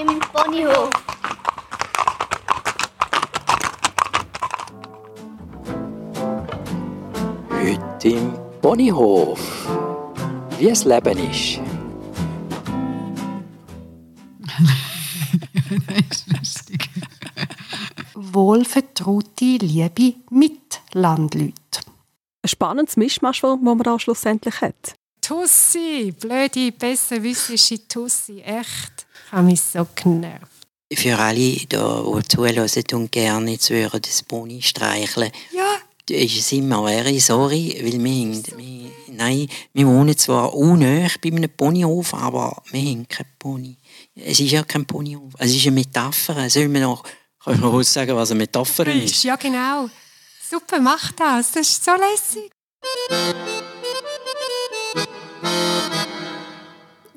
im Ponyhof. Heute im Ponyhof. Wie es Leben ist. das ist lustig. Wohlvertraute, liebe Mitlandleute. Ein spannendes Mischmasch, das man da schlussendlich hat. Tussi, blöde, besserwissische Tussi, echt. Habe mich so genervt. Für alle, die zuhören und gerne zu hören, das Pony streicheln. Ja. Ist es immer very sorry, weil wir, haben, wir, nein, wir wohnen zwar unnöch bei einem Ponyhof, aber wir haben keinen Pony. Es ist ja kein Ponyhof. Es ist eine Metapher. Soll man noch kann man auch sagen, was eine Metapher ist? Ja, genau. Super, mach das. Das ist so lässig.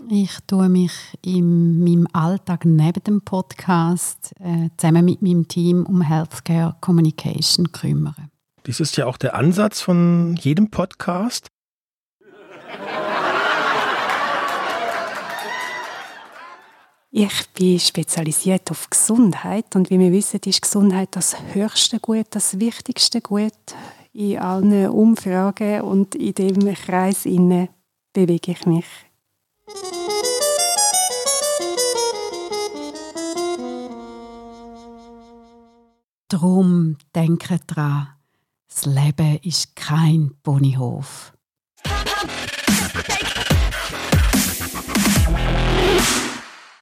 Ich tue mich in meinem Alltag neben dem Podcast äh, zusammen mit meinem Team um Healthcare Communication kümmern. Dies ist ja auch der Ansatz von jedem Podcast. Ich bin spezialisiert auf Gesundheit und wie wir wissen, ist Gesundheit das höchste Gut, das wichtigste Gut in allen Umfragen und in dem Kreis inne bewege ich mich. Drum denke dran, das Leben ist kein Ponyhof.